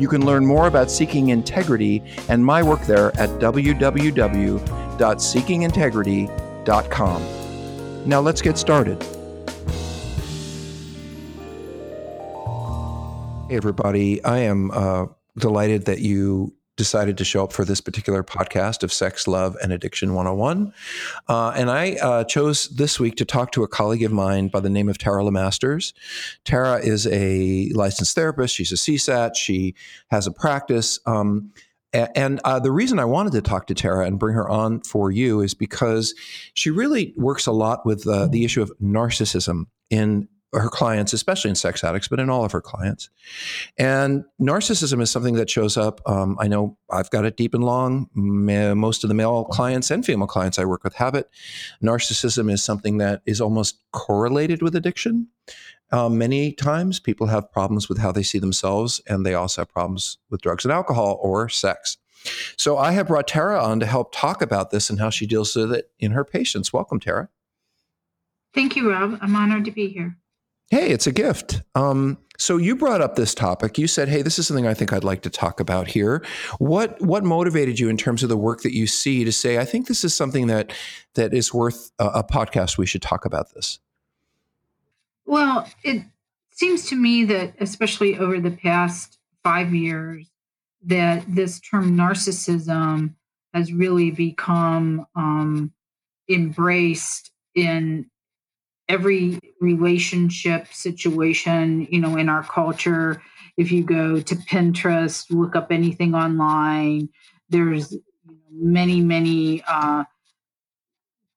You can learn more about Seeking Integrity and my work there at www.seekingintegrity.com. Now let's get started. Hey, everybody. I am uh, delighted that you decided to show up for this particular podcast of Sex, Love, and Addiction 101. Uh, and I uh, chose this week to talk to a colleague of mine by the name of Tara Lemasters. Tara is a licensed therapist. She's a CSAT. She has a practice. Um, and uh, the reason I wanted to talk to Tara and bring her on for you is because she really works a lot with uh, the issue of narcissism in her clients, especially in sex addicts, but in all of her clients. And narcissism is something that shows up. Um, I know I've got it deep and long. Most of the male clients and female clients I work with have it. Narcissism is something that is almost correlated with addiction. Um, many times people have problems with how they see themselves, and they also have problems with drugs and alcohol or sex. So I have brought Tara on to help talk about this and how she deals with it in her patients. Welcome, Tara. Thank you, Rob. I'm honored to be here. Hey, it's a gift. Um, so you brought up this topic. You said, "Hey, this is something I think I'd like to talk about here." What what motivated you in terms of the work that you see to say, "I think this is something that that is worth a, a podcast. We should talk about this." Well, it seems to me that, especially over the past five years, that this term narcissism has really become um, embraced in every relationship situation, you know, in our culture. If you go to Pinterest, look up anything online, there's many, many uh,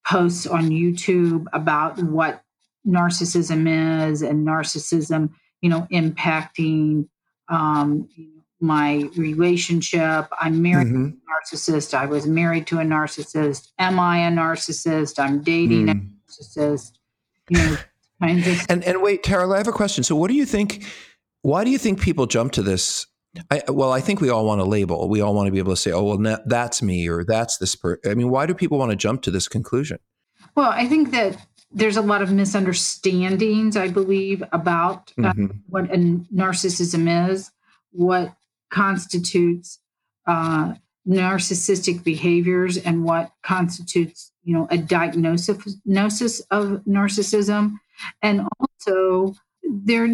posts on YouTube about what narcissism is and narcissism, you know, impacting um, my relationship. I'm married mm-hmm. to a narcissist. I was married to a narcissist. Am I a narcissist? I'm dating mm. a narcissist you know, of. And and wait, Tara, I have a question. So, what do you think? Why do you think people jump to this? I, well, I think we all want to label. We all want to be able to say, "Oh, well, that's me," or "That's this." Per-. I mean, why do people want to jump to this conclusion? Well, I think that there's a lot of misunderstandings, I believe, about uh, mm-hmm. what a narcissism is, what constitutes uh, narcissistic behaviors, and what constitutes you know a diagnosis of narcissism and also there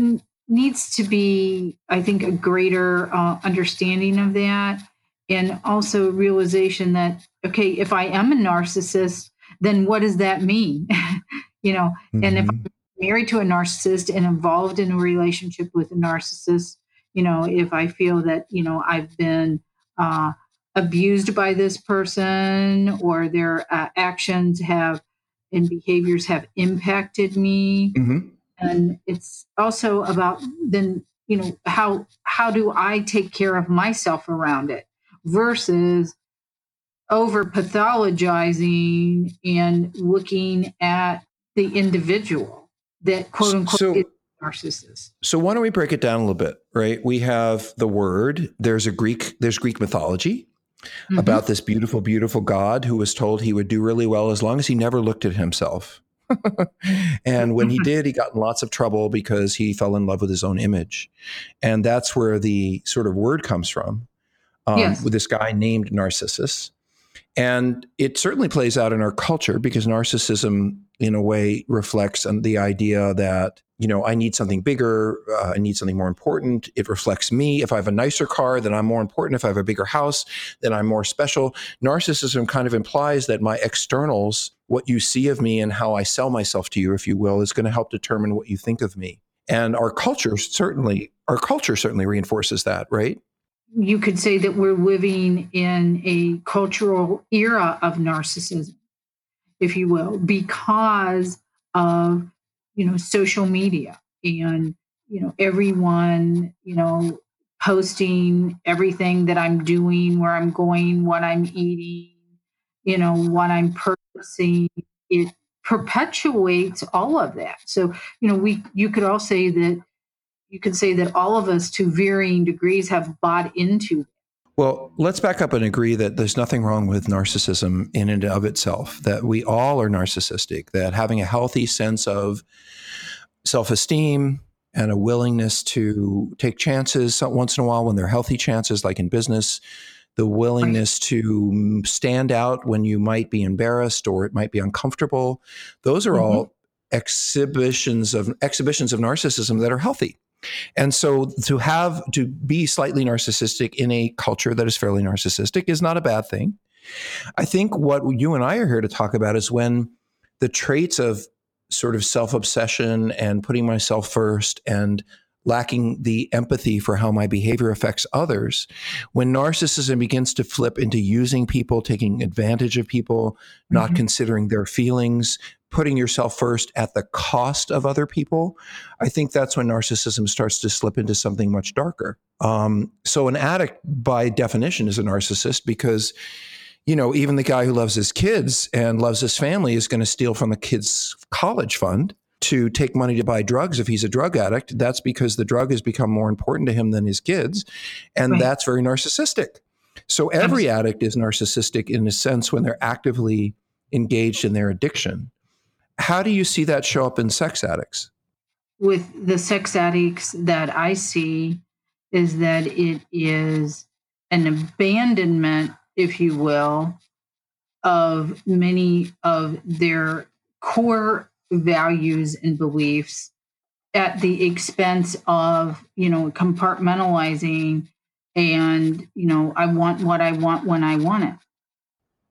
needs to be i think a greater uh, understanding of that and also realization that okay if i am a narcissist then what does that mean you know mm-hmm. and if mm-hmm. i'm married to a narcissist and involved in a relationship with a narcissist you know if i feel that you know i've been uh, abused by this person or their uh, actions have and behaviors have impacted me mm-hmm. and it's also about then you know how how do i take care of myself around it versus over pathologizing and looking at the individual that quote unquote so, narcissist. So why don't we break it down a little bit, right? We have the word, there's a Greek, there's Greek mythology, mm-hmm. about this beautiful, beautiful God who was told he would do really well as long as he never looked at himself. and when he mm-hmm. did, he got in lots of trouble because he fell in love with his own image. And that's where the sort of word comes from um, yes. with this guy named Narcissus. And it certainly plays out in our culture because narcissism, in a way, reflects on the idea that, you know, I need something bigger, uh, I need something more important. It reflects me. If I have a nicer car, then I'm more important. If I have a bigger house, then I'm more special. Narcissism kind of implies that my externals, what you see of me and how I sell myself to you, if you will, is going to help determine what you think of me. And our culture certainly, our culture certainly reinforces that, right? you could say that we're living in a cultural era of narcissism, if you will, because of you know social media and you know everyone you know posting everything that I'm doing, where I'm going, what I'm eating, you know, what I'm purchasing. It perpetuates all of that. So, you know, we you could all say that you could say that all of us to varying degrees have bought into well, let's back up and agree that there's nothing wrong with narcissism in and of itself, that we all are narcissistic, that having a healthy sense of self esteem and a willingness to take chances once in a while when they're healthy chances, like in business, the willingness to stand out when you might be embarrassed or it might be uncomfortable, those are mm-hmm. all exhibitions of exhibitions of narcissism that are healthy. And so to have to be slightly narcissistic in a culture that is fairly narcissistic is not a bad thing. I think what you and I are here to talk about is when the traits of sort of self obsession and putting myself first and lacking the empathy for how my behavior affects others, when narcissism begins to flip into using people, taking advantage of people, mm-hmm. not considering their feelings, putting yourself first at the cost of other people, I think that's when narcissism starts to slip into something much darker. Um, so, an addict, by definition, is a narcissist because, you know, even the guy who loves his kids and loves his family is going to steal from the kids' college fund to take money to buy drugs if he's a drug addict. That's because the drug has become more important to him than his kids. And right. that's very narcissistic. So, every addict is narcissistic in a sense when they're actively engaged in their addiction. How do you see that show up in sex addicts? With the sex addicts that I see, is that it is an abandonment, if you will, of many of their core values and beliefs at the expense of, you know, compartmentalizing and, you know, I want what I want when I want it.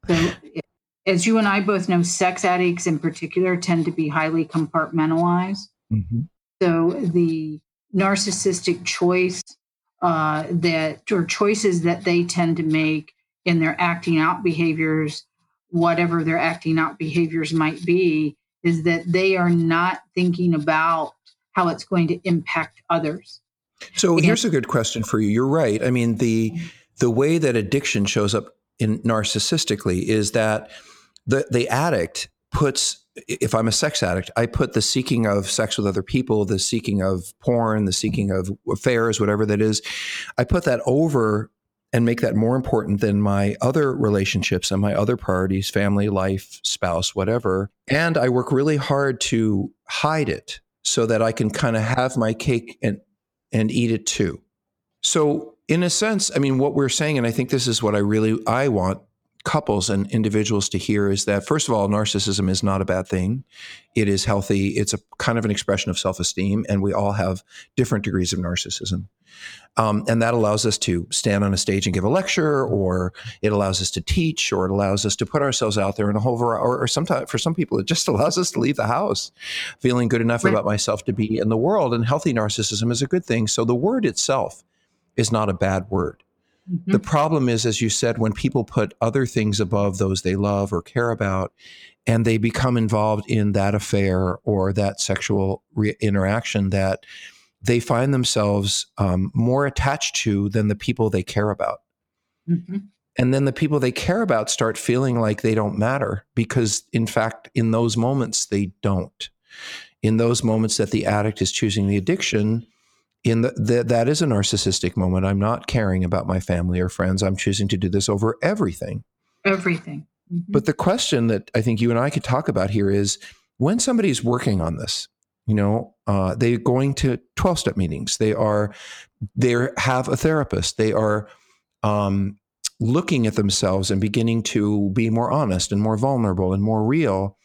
So as you and I both know, sex addicts in particular tend to be highly compartmentalized. Mm-hmm. So the narcissistic choice uh, that or choices that they tend to make in their acting out behaviors, whatever their acting out behaviors might be, is that they are not thinking about how it's going to impact others. So and, here's a good question for you. You're right. I mean the the way that addiction shows up in narcissistically is that the the addict puts if I'm a sex addict, I put the seeking of sex with other people, the seeking of porn, the seeking of affairs, whatever that is, I put that over and make that more important than my other relationships and my other priorities, family, life, spouse, whatever. And I work really hard to hide it so that I can kind of have my cake and and eat it too. So in a sense, I mean what we're saying and I think this is what I really I want couples and individuals to hear is that first of all narcissism is not a bad thing. It is healthy. It's a kind of an expression of self-esteem and we all have different degrees of narcissism. Um, and that allows us to stand on a stage and give a lecture or it allows us to teach or it allows us to put ourselves out there in a whole variety or, or sometimes for some people it just allows us to leave the house feeling good enough right. about myself to be in the world. And healthy narcissism is a good thing. So the word itself is not a bad word Mm-hmm. The problem is, as you said, when people put other things above those they love or care about, and they become involved in that affair or that sexual re- interaction that they find themselves um, more attached to than the people they care about. Mm-hmm. And then the people they care about start feeling like they don't matter because, in fact, in those moments, they don't. In those moments that the addict is choosing the addiction, in the, the, that is a narcissistic moment. I'm not caring about my family or friends. I'm choosing to do this over everything. Everything. Mm-hmm. But the question that I think you and I could talk about here is when somebody's working on this, you know, uh, they're going to 12 step meetings. They are, they have a therapist. They are um, looking at themselves and beginning to be more honest and more vulnerable and more real,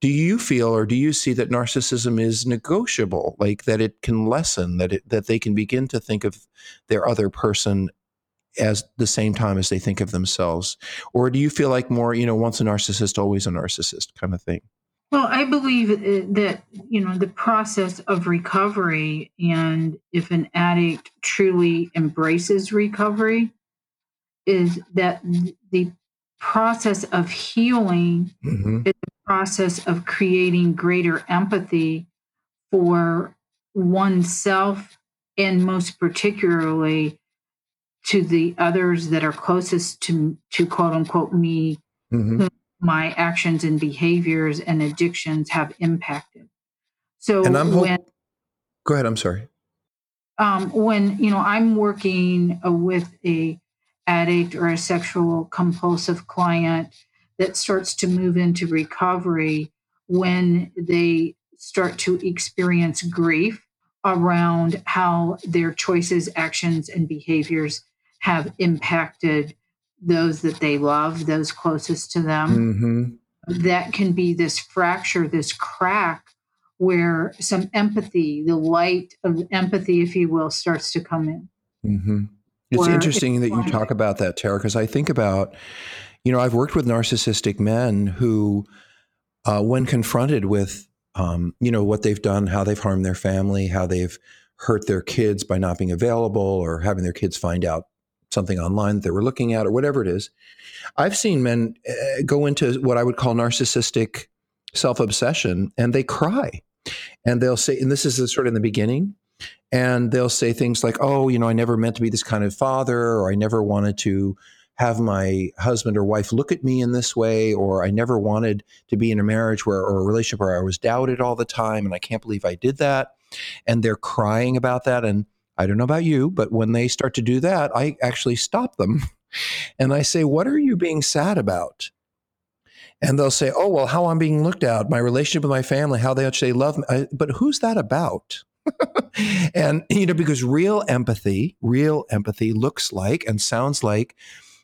do you feel or do you see that narcissism is negotiable, like that it can lessen, that it, that they can begin to think of their other person as the same time as they think of themselves, or do you feel like more, you know, once a narcissist, always a narcissist kind of thing? Well, I believe uh, that, you know, the process of recovery and if an addict truly embraces recovery, is that the process of healing mm-hmm. is process of creating greater empathy for oneself and most particularly to the others that are closest to to quote unquote me mm-hmm my actions and behaviors and addictions have impacted. So and I'm when, go ahead. I'm sorry. Um, when you know I'm working uh, with a addict or a sexual compulsive client that starts to move into recovery when they start to experience grief around how their choices, actions, and behaviors have impacted those that they love, those closest to them. Mm-hmm. That can be this fracture, this crack where some empathy, the light of empathy, if you will, starts to come in. Mm-hmm. It's interesting that you talk about that, Tara, because I think about, you know, I've worked with narcissistic men who, uh, when confronted with, um, you know, what they've done, how they've harmed their family, how they've hurt their kids by not being available or having their kids find out something online that they were looking at or whatever it is. I've seen men uh, go into what I would call narcissistic self obsession and they cry. And they'll say, and this is sort of in the beginning, and they'll say things like, oh, you know, I never meant to be this kind of father, or I never wanted to have my husband or wife look at me in this way, or I never wanted to be in a marriage where, or a relationship where I was doubted all the time, and I can't believe I did that. And they're crying about that. And I don't know about you, but when they start to do that, I actually stop them and I say, What are you being sad about? And they'll say, Oh, well, how I'm being looked at, my relationship with my family, how they actually love me. I, but who's that about? and, you know, because real empathy, real empathy looks like and sounds like,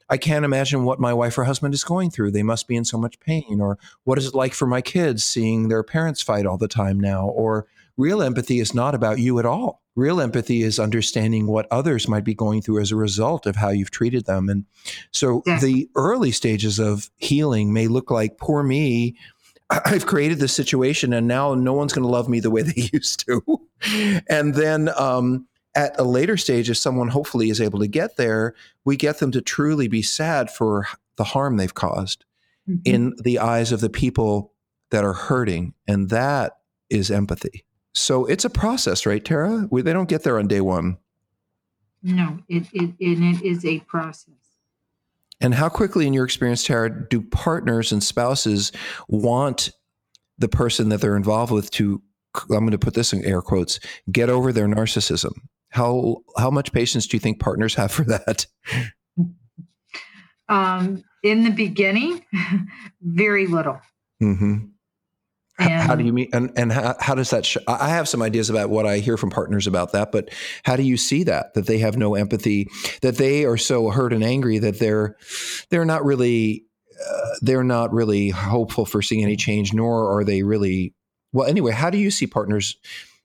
I can't imagine what my wife or husband is going through. They must be in so much pain. Or what is it like for my kids seeing their parents fight all the time now? Or real empathy is not about you at all. Real empathy is understanding what others might be going through as a result of how you've treated them. And so yeah. the early stages of healing may look like poor me. I've created this situation and now no one's going to love me the way they used to. and then um, at a later stage, if someone hopefully is able to get there, we get them to truly be sad for the harm they've caused mm-hmm. in the eyes of the people that are hurting. And that is empathy. So it's a process, right, Tara? We, they don't get there on day one. No, it, it, it is a process. And how quickly, in your experience, Tara, do partners and spouses want the person that they're involved with to, I'm going to put this in air quotes, get over their narcissism? How, how much patience do you think partners have for that? Um, in the beginning, very little. Mm-hmm. And how do you mean, and, and how, how does that, sh- I have some ideas about what I hear from partners about that, but how do you see that, that they have no empathy, that they are so hurt and angry that they're, they're not really, uh, they're not really hopeful for seeing any change, nor are they really, well, anyway, how do you see partners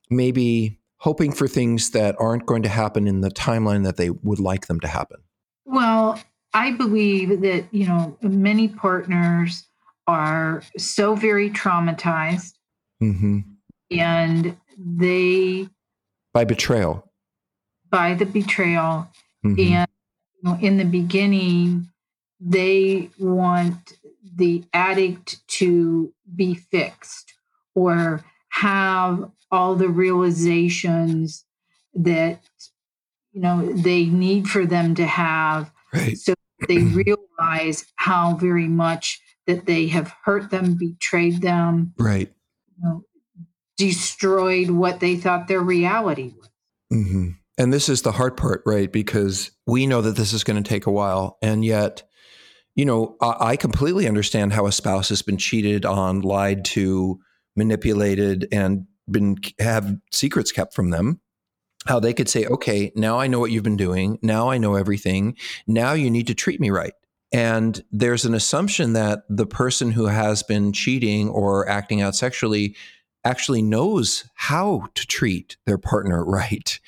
maybe hoping for things that aren't going to happen in the timeline that they would like them to happen? Well, I believe that, you know, many partners, are so very traumatized mm-hmm. and they by betrayal by the betrayal mm-hmm. and you know, in the beginning they want the addict to be fixed or have all the realizations that you know they need for them to have right. so they realize how very much that they have hurt them, betrayed them, right? You know, destroyed what they thought their reality was. Mm-hmm. And this is the hard part, right? Because we know that this is going to take a while, and yet, you know, I, I completely understand how a spouse has been cheated on, lied to, manipulated, and been have secrets kept from them. how they could say, okay, now I know what you've been doing. Now I know everything. Now you need to treat me right. And there's an assumption that the person who has been cheating or acting out sexually actually knows how to treat their partner right.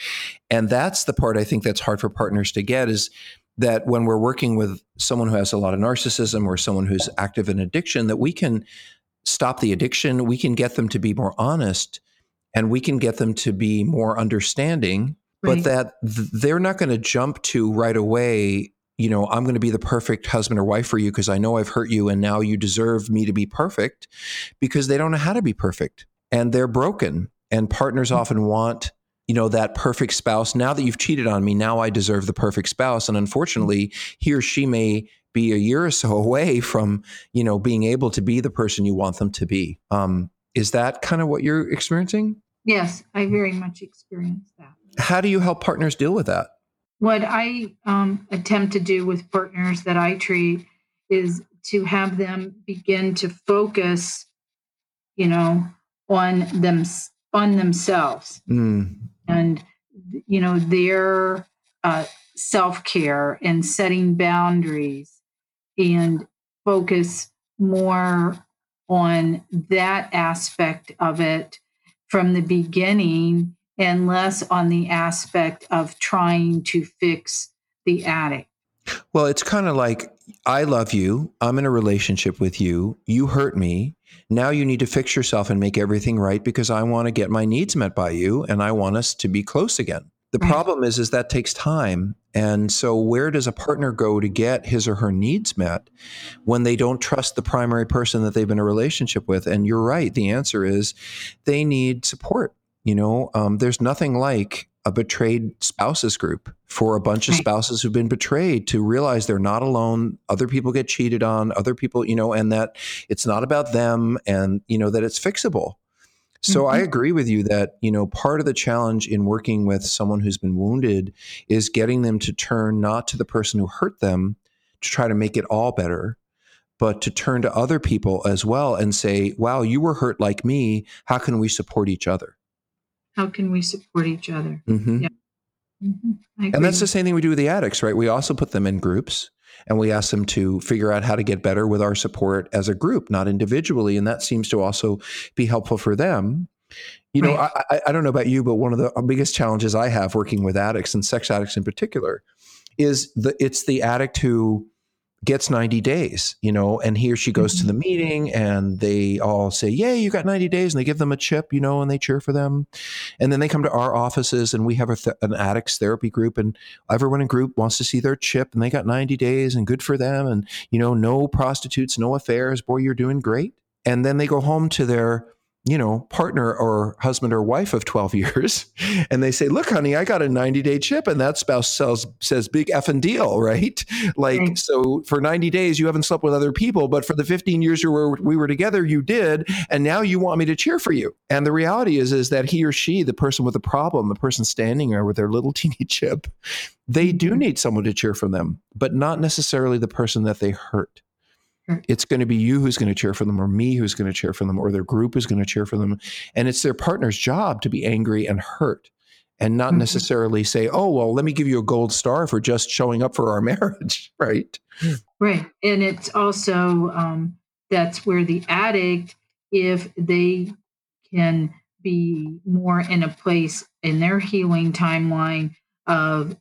And that's the part I think that's hard for partners to get is that when we're working with someone who has a lot of narcissism or someone who's active in addiction, that we can stop the addiction, we can get them to be more honest, and we can get them to be more understanding, right. but that th- they're not going to jump to right away. You know, I'm going to be the perfect husband or wife for you because I know I've hurt you and now you deserve me to be perfect because they don't know how to be perfect and they're broken. And partners mm. often want you know that perfect spouse now that you've cheated on me now i deserve the perfect spouse and unfortunately he or she may be a year or so away from you know being able to be the person you want them to be um, is that kind of what you're experiencing yes i very much experience that. How do you help partners deal with that? What i um, attempt to do with partners that i treat is to have them begin to focus you know on them on themselves. Mm and you know their uh, self-care and setting boundaries and focus more on that aspect of it from the beginning and less on the aspect of trying to fix the addict. Well, it's kind of like I love you. I'm in a relationship with you. You hurt me. Now you need to fix yourself and make everything right because I want to get my needs met by you and I want us to be close again. The right. problem is is that takes time. And so where does a partner go to get his or her needs met when they don't trust the primary person that they've been in a relationship with? And you're right. The answer is they need support. You know, um, there's nothing like a betrayed spouses group for a bunch of spouses who've been betrayed to realize they're not alone other people get cheated on other people you know and that it's not about them and you know that it's fixable so mm-hmm. i agree with you that you know part of the challenge in working with someone who's been wounded is getting them to turn not to the person who hurt them to try to make it all better but to turn to other people as well and say wow you were hurt like me how can we support each other how can we support each other? Mm-hmm. Yeah. Mm-hmm. And that's the same thing we do with the addicts, right? We also put them in groups and we ask them to figure out how to get better with our support as a group, not individually. And that seems to also be helpful for them. You know, right. I, I don't know about you, but one of the uh, biggest challenges I have working with addicts and sex addicts in particular is the it's the addict who gets 90 days, you know, and he or she goes mm-hmm. to the meeting and they all say, Yay, you got 90 days. And they give them a chip, you know, and they cheer for them. And then they come to our offices and we have th- an addicts therapy group and everyone in group wants to see their chip and they got 90 days and good for them. And, you know, no prostitutes, no affairs. Boy, you're doing great. And then they go home to their you know, partner or husband or wife of 12 years. And they say, look, honey, I got a 90 day chip. And that spouse sells, says big effing deal, right? Like, right. so for 90 days, you haven't slept with other people, but for the 15 years you were, we were together, you did. And now you want me to cheer for you. And the reality is, is that he or she, the person with the problem, the person standing there with their little teeny chip, they do mm-hmm. need someone to cheer for them, but not necessarily the person that they hurt. It's going to be you who's going to cheer for them, or me who's going to cheer for them, or their group is going to cheer for them. And it's their partner's job to be angry and hurt and not mm-hmm. necessarily say, oh, well, let me give you a gold star for just showing up for our marriage. right. Right. And it's also, um, that's where the addict, if they can be more in a place in their healing timeline of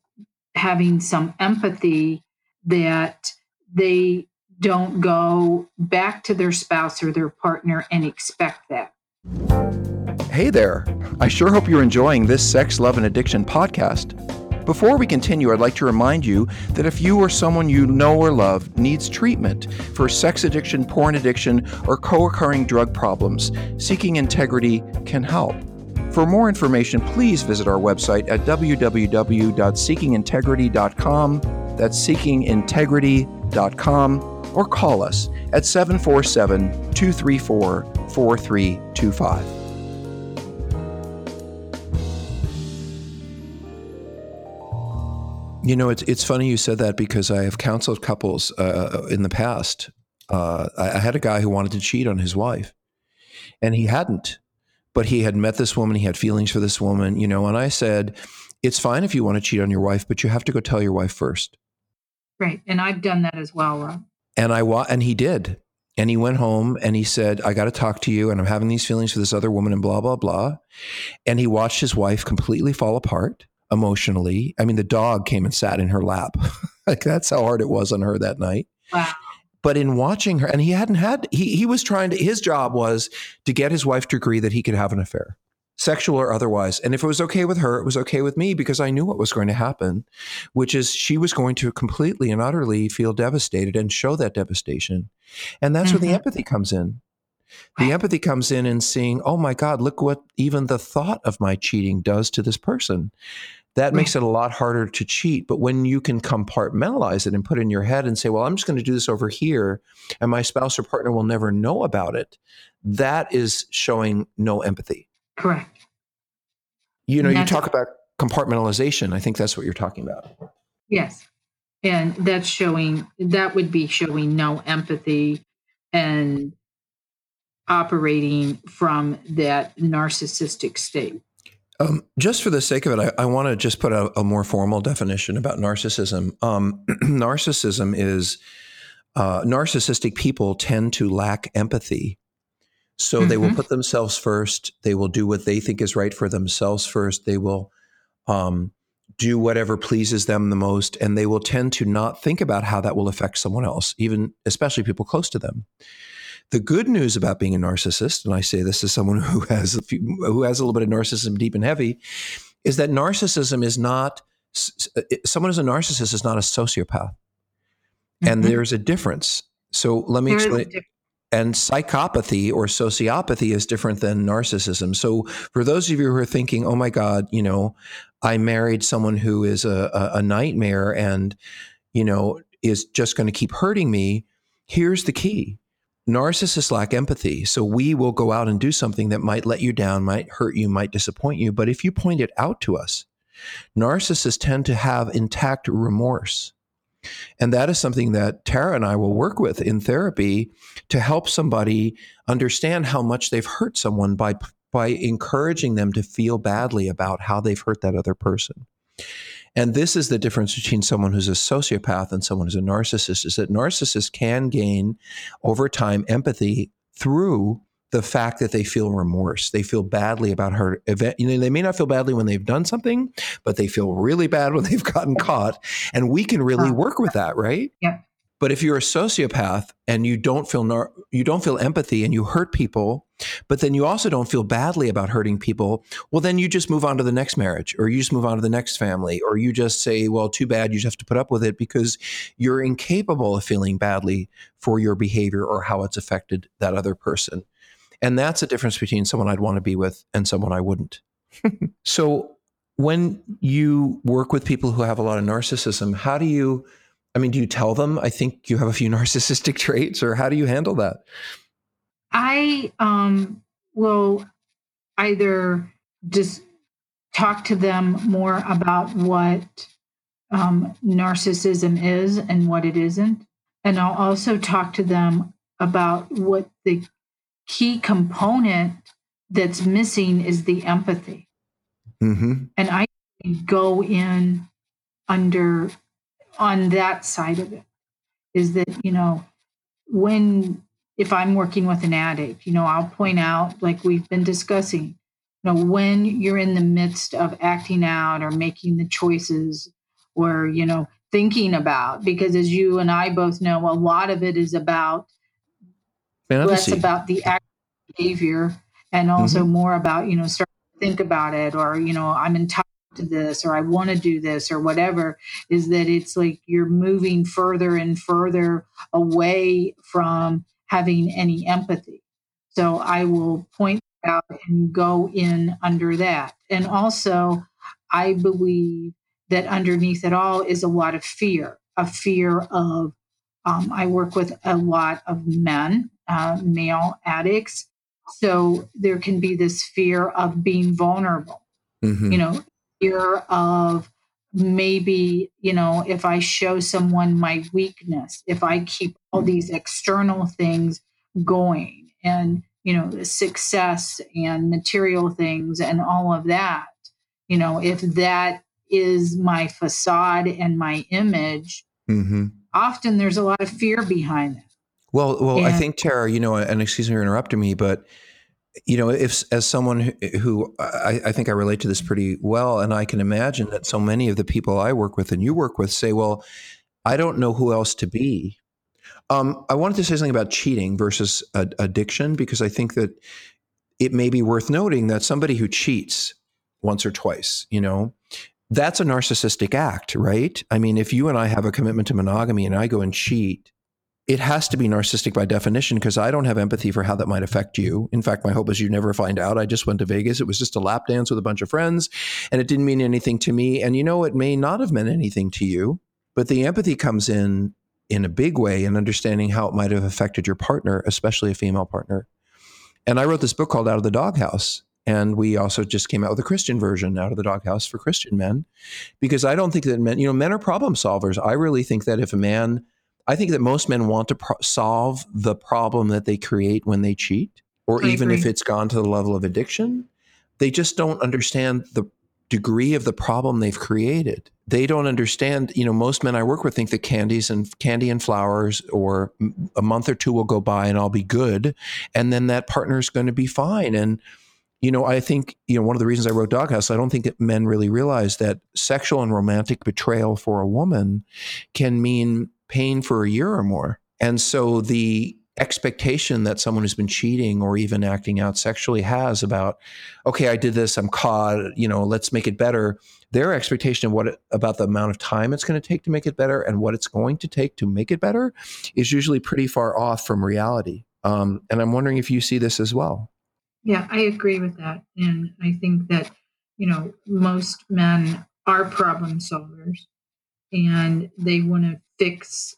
having some empathy that they don't go back to their spouse or their partner and expect that. Hey there. I sure hope you're enjoying this Sex, Love, and Addiction podcast. Before we continue, I'd like to remind you that if you or someone you know or love needs treatment for sex addiction, porn addiction, or co occurring drug problems, Seeking Integrity can help. For more information, please visit our website at www.seekingintegrity.com. That's seekingintegrity.com or call us at 747 234 4325. You know, it's it's funny you said that because I have counseled couples uh, in the past. Uh, I, I had a guy who wanted to cheat on his wife, and he hadn't, but he had met this woman, he had feelings for this woman, you know, and I said, it's fine if you want to cheat on your wife, but you have to go tell your wife first. Right. And I've done that as well, Rob. And I wa- and he did. And he went home and he said, I got to talk to you. And I'm having these feelings for this other woman and blah, blah, blah. And he watched his wife completely fall apart emotionally. I mean, the dog came and sat in her lap. like that's how hard it was on her that night. Wow. But in watching her, and he hadn't had, he, he was trying to, his job was to get his wife to agree that he could have an affair sexual or otherwise. And if it was okay with her, it was okay with me because I knew what was going to happen, which is she was going to completely and utterly feel devastated and show that devastation. And that's mm-hmm. where the mm-hmm. empathy comes in. The empathy comes in in seeing, oh my God, look what even the thought of my cheating does to this person. That makes it a lot harder to cheat. But when you can compartmentalize it and put it in your head and say, well, I'm just going to do this over here and my spouse or partner will never know about it, that is showing no empathy. Correct. You know, you talk about compartmentalization. I think that's what you're talking about. Yes. And that's showing, that would be showing no empathy and operating from that narcissistic state. Um, just for the sake of it, I, I want to just put a, a, more formal definition about narcissism. Um, narcissism is uh, narcissistic people tend to lack empathy so mm-hmm. they will mm-hmm. put themselves first. They will do what they think is right for themselves first. They will um, do whatever pleases them the most, and they will tend to not think about how that will affect someone else, even especially people close to them. The good news about being a narcissist, and I say this as someone who has a few, who has a little bit of narcissism deep and heavy, is that narcissism is not someone who's a narcissist is not a sociopath, mm-hmm. and there's a difference. So let me explain. And psychopathy or sociopathy is different than narcissism. So, for those of you who are thinking, oh my God, you know, I married someone who is a, a, nightmare and, you know, is just going to keep hurting me, here's the key narcissists lack empathy. So, we will go out and do something that might let you down, might hurt you, might disappoint you. But if you point it out to us, narcissists tend to have intact remorse. And that is something that Tara and I will work with in therapy to help somebody understand how much they've hurt someone by by encouraging them to feel badly about how they've hurt that other person. And this is the difference between someone who's a sociopath and someone who's a narcissist is that narcissists can gain over time empathy through the fact that they feel remorse. They feel badly about her event. You know, they may not feel badly when they've done something, but they feel really bad when they've gotten caught. And we can really work with that, right? Yeah. But if you're a sociopath and you don't feel nar- you don't feel empathy and you hurt people, but then you also don't feel badly about hurting people, well then you just move on to the next marriage or you just move on to the next family or you just say, well, too bad, you just have to put up with it because you're incapable of feeling badly for your behavior or how it's affected that other person. And that's a difference between someone I'd want to be with and someone I wouldn't. so when you work with people who have a lot of narcissism, how do you, I mean, do you tell them, I think you have a few narcissistic traits, or how do you handle that? I um, will either just talk to them more about what um, narcissism is and what it isn't. And I'll also talk to them about what the key component that's missing is the empathy. Mm-hmm. And I go in under on that side of it is that, you know, when if I'm working with an addict, you know, I'll point out, like we've been discussing, you know, when you're in the midst of acting out or making the choices or, you know, thinking about, because as you and I both know, a lot of it is about Fantasy. less about the behavior and also mm-hmm. more about you know start to think about it or you know i'm entitled to this or i want to do this or whatever is that it's like you're moving further and further away from having any empathy so i will point out and go in under that and also i believe that underneath it all is a lot of fear a fear of um, I work with a lot of men, uh, male addicts. So there can be this fear of being vulnerable, mm-hmm. you know, fear of maybe, you know, if I show someone my weakness, if I keep all these external things going. And you know, success and material things and all of that, you know, if that is my facade and my image, mm-hmm. often there's a lot of fear behind that. Well, well, I think Tara, you know, and excuse me for interrupting me, but you know, if as someone who, who I, I, think I relate to this pretty well, and I can imagine that so many of the people I work with and you work with say, "Well, I don't know who else to be." Um, I wanted to say something about cheating versus addiction because I think that it may be worth noting that somebody who cheats once or twice, you know, that's a narcissistic act, right? I mean, if you and I have a commitment to monogamy and I go and cheat, it has to be narcissistic by definition because I don't have empathy for how that might affect you. In fact, my hope is you never find out. I just went to Vegas. It was just a lap dance with a bunch of friends and it didn't mean anything to me. And you know, it may not have meant anything to you, but the empathy comes in in a big way in understanding how it might have affected your partner, especially a female partner. And I wrote this book called Out of the Doghouse. And we also just came out with a Christian version out of the doghouse for Christian men, because I don't think that men, you know, men are problem solvers. I really think that if a man I think that most men want to pro- solve the problem that they create when they cheat, or I even agree. if it's gone to the level of addiction. They just don't understand the degree of the problem they've created. They don't understand, you know, most men I work with think that candies and candy and flowers or a month or two will go by and I'll be good and then that partner is going to be fine and you know, I think, you know, one of the reasons I wrote Doghouse, I don't think that men really realize that sexual and romantic betrayal for a woman can mean pain for a year or more. And so the expectation that someone who's been cheating or even acting out sexually has about, okay, I did this, I'm caught, you know, let's make it better. Their expectation of what it, about the amount of time it's going to take to make it better and what it's going to take to make it better is usually pretty far off from reality. Um, and I'm wondering if you see this as well. Yeah, I agree with that. And I think that, you know, most men are problem solvers and they want to fix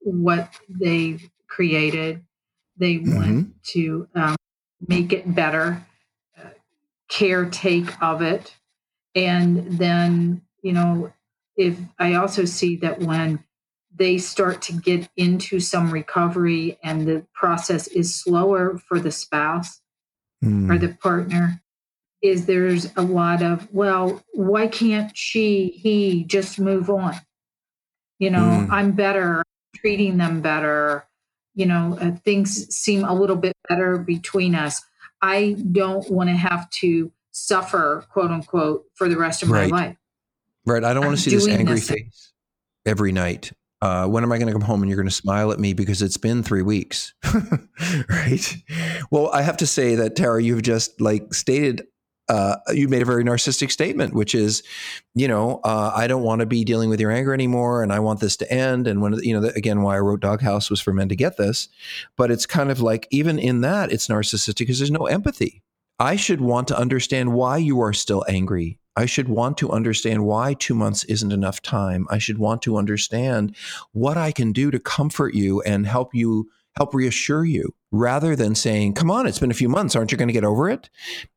what they've created. They want mm-hmm. to um, make it better, uh, caretake of it. And then, you know, if I also see that when they start to get into some recovery and the process is slower for the spouse mm. or the partner, is there's a lot of, well, why can't she, he just move on? You know, mm. I'm better, treating them better. You know, uh, things seem a little bit better between us. I don't want to have to suffer, quote unquote, for the rest of right. my life. Right. I don't want to see this angry this. face every night. Uh, when am I going to come home and you're going to smile at me because it's been three weeks? right. Well, I have to say that Tara, you've just like stated uh, you made a very narcissistic statement, which is, you know, uh, I don't want to be dealing with your anger anymore, and I want this to end. And when you know, again, why I wrote Doghouse was for men to get this, but it's kind of like even in that, it's narcissistic because there's no empathy. I should want to understand why you are still angry. I should want to understand why two months isn't enough time. I should want to understand what I can do to comfort you and help you help reassure you rather than saying, come on, it's been a few months. Aren't you going to get over it?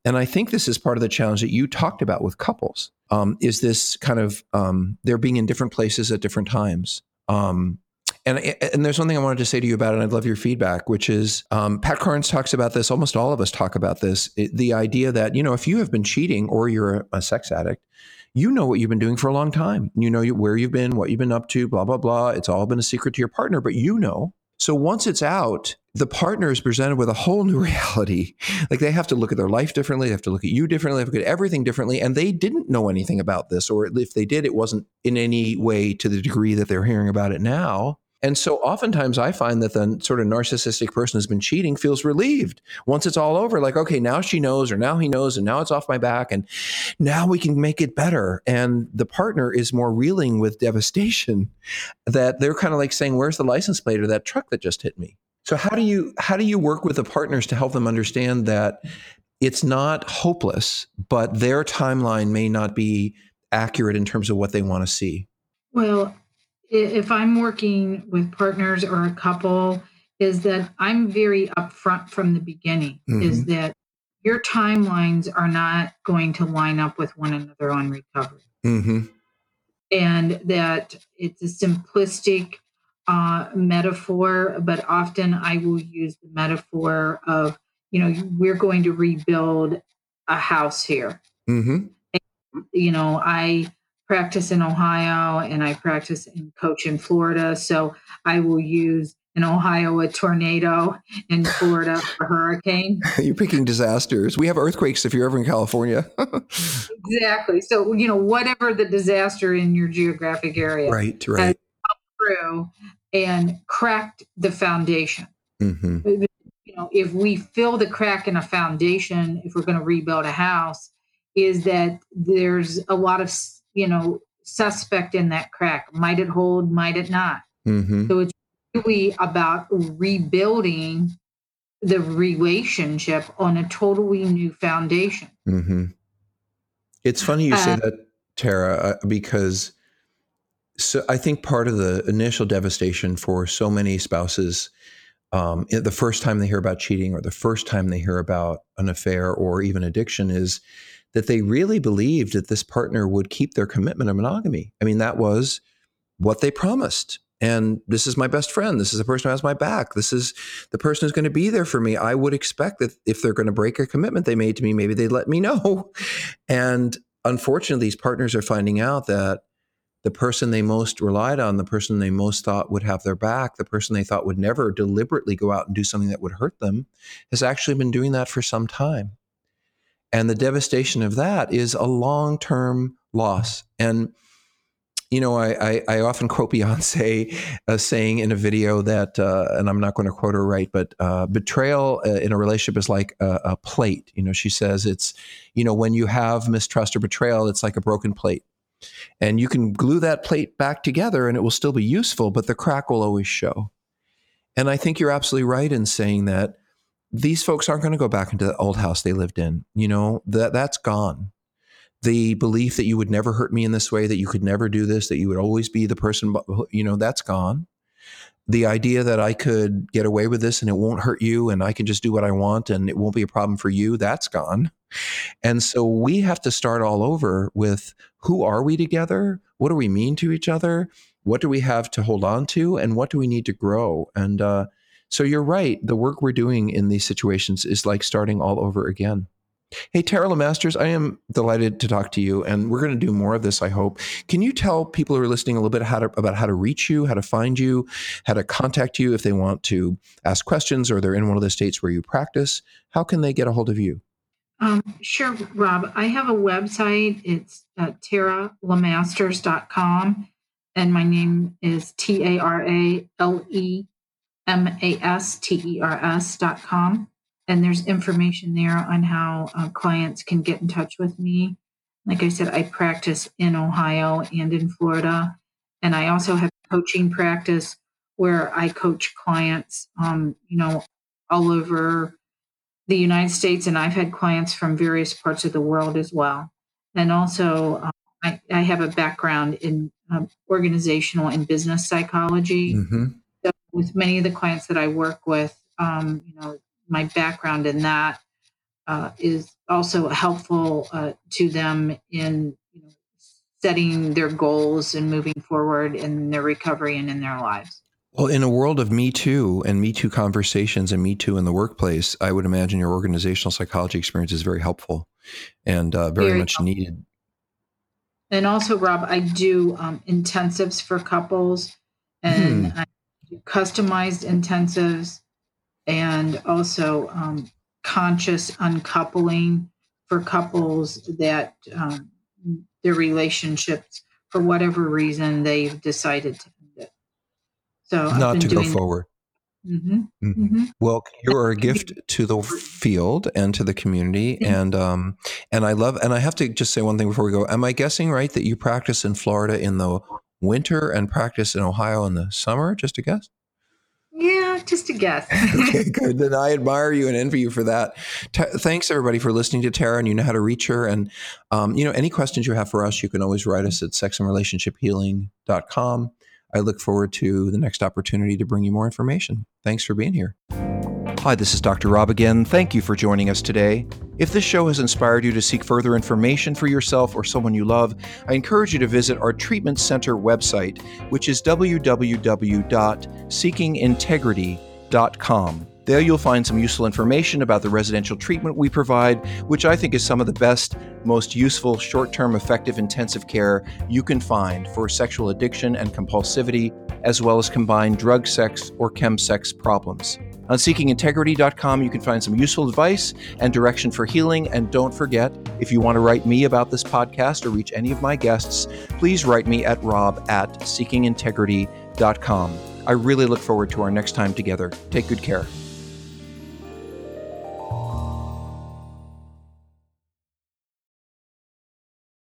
And I think this is part of the challenge that you talked about with couples um, is this kind of um, they're being in different places at different times. Um, and, and there's one thing I wanted to say to you about it, and I'd love your feedback, which is um, Pat Carnes talks about this. Almost all of us talk about this. It, the idea that, you know, if you have been cheating or you're a, a sex addict, you know what you've been doing for a long time. You know where you've been, what you've been up to, blah, blah, blah. It's all been a secret to your partner, but you know so once it's out, the partner is presented with a whole new reality. Like they have to look at their life differently, they have to look at you differently, they have to look at everything differently. And they didn't know anything about this, or if they did, it wasn't in any way to the degree that they're hearing about it now. And so oftentimes I find that the sort of narcissistic person who's been cheating feels relieved once it's all over. Like, okay, now she knows, or now he knows, and now it's off my back, and now we can make it better. And the partner is more reeling with devastation that they're kind of like saying, Where's the license plate of that truck that just hit me? So how do you how do you work with the partners to help them understand that it's not hopeless, but their timeline may not be accurate in terms of what they want to see? Well, if I'm working with partners or a couple, is that I'm very upfront from the beginning, mm-hmm. is that your timelines are not going to line up with one another on recovery. Mm-hmm. And that it's a simplistic uh, metaphor, but often I will use the metaphor of, you know, we're going to rebuild a house here. Mm-hmm. And, you know, I practice in Ohio and I practice and coach in Florida. So I will use in Ohio a tornado, in Florida a hurricane. You're picking disasters. We have earthquakes if you're ever in California. exactly. So, you know, whatever the disaster in your geographic area. Right, right. Through and cracked the foundation. Mm-hmm. You know, if we fill the crack in a foundation, if we're going to rebuild a house, is that there's a lot of you know, suspect in that crack. Might it hold? Might it not? Mm-hmm. So it's really about rebuilding the relationship on a totally new foundation. Mm-hmm. It's funny you uh, say that, Tara, uh, because so I think part of the initial devastation for so many spouses, um, the first time they hear about cheating or the first time they hear about an affair or even addiction is that they really believed that this partner would keep their commitment of monogamy. I mean, that was what they promised. And this is my best friend. This is the person who has my back. This is the person who's going to be there for me. I would expect that if they're going to break a commitment they made to me, maybe they'd let me know. And unfortunately, these partners are finding out that the person they most relied on, the person they most thought would have their back, the person they thought would never deliberately go out and do something that would hurt them, has actually been doing that for some time. And the devastation of that is a long term loss. And, you know, I, I, I, often quote Beyonce uh, saying in a video that, uh, and I'm not going to quote her right, but uh, betrayal uh, in a relationship is like a, a plate. You know, she says it's, you know, when you have mistrust or betrayal, it's like a broken plate. And you can glue that plate back together and it will still be useful, but the crack will always show. And I think you're absolutely right in saying that these folks aren't going to go back into the old house they lived in. You know, that that's gone. The belief that you would never hurt me in this way, that you could never do this, that you would always be the person, you know, that's gone. The idea that I could get away with this and it won't hurt you and I can just do what I want and it won't be a problem for you, that's gone. And so we have to start all over with who are we together? What do we mean to each other? What do we have to hold on to? And what do we need to grow? And, uh, so you're right. The work we're doing in these situations is like starting all over again. Hey, Tara LeMasters, I am delighted to talk to you, and we're going to do more of this, I hope. Can you tell people who are listening a little bit how to, about how to reach you, how to find you, how to contact you if they want to ask questions or they're in one of the states where you practice? How can they get a hold of you? Um, sure, Rob. I have a website. It's uh, taralemasters.com, and my name is T A R A L E M-A-S-T-E-R-S dot com. And there's information there on how uh, clients can get in touch with me. Like I said, I practice in Ohio and in Florida. And I also have coaching practice where I coach clients, um, you know, all over the United States. And I've had clients from various parts of the world as well. And also, uh, I, I, have a background in um, organizational and business psychology. Mm-hmm with many of the clients that I work with, um, you know, my background in that uh, is also helpful uh, to them in you know, setting their goals and moving forward in their recovery and in their lives. Well, in a world of Me Too and Me Too conversations and Me Too in the workplace, I would imagine your organizational psychology experience is very helpful and uh, very, very, much helpful. needed. And also, Rob, I do um, intensives for couples, and hmm. I customized intensives and also um, conscious uncoupling for couples that um, their relationships, for whatever reason, they've decided to end it. So not to go forward. Mm-hmm. Mm-hmm. Mm-hmm. Well, you're a gift to the field and to the community, and um, and I love. And I have to just say one thing before we go. Am I guessing right that you practice in Florida in the winter and practice in Ohio in the summer? Just a guess. Yeah, just a guess. okay, good. Then I admire you and envy you for that. T- thanks everybody for listening to Tara, and you know how to reach her. And um, you know, any questions you have for us, you can always write us at sexandrelationshiphealing.com. I look forward to the next opportunity to bring you more information. Thanks for being here. Hi, this is Dr. Rob again. Thank you for joining us today. If this show has inspired you to seek further information for yourself or someone you love, I encourage you to visit our treatment center website, which is www.seekingintegrity.com. There you'll find some useful information about the residential treatment we provide, which I think is some of the best, most useful short term effective intensive care you can find for sexual addiction and compulsivity, as well as combined drug sex or chemsex problems. On seekingintegrity.com, you can find some useful advice and direction for healing. And don't forget, if you want to write me about this podcast or reach any of my guests, please write me at rob at seekingintegrity.com. I really look forward to our next time together. Take good care.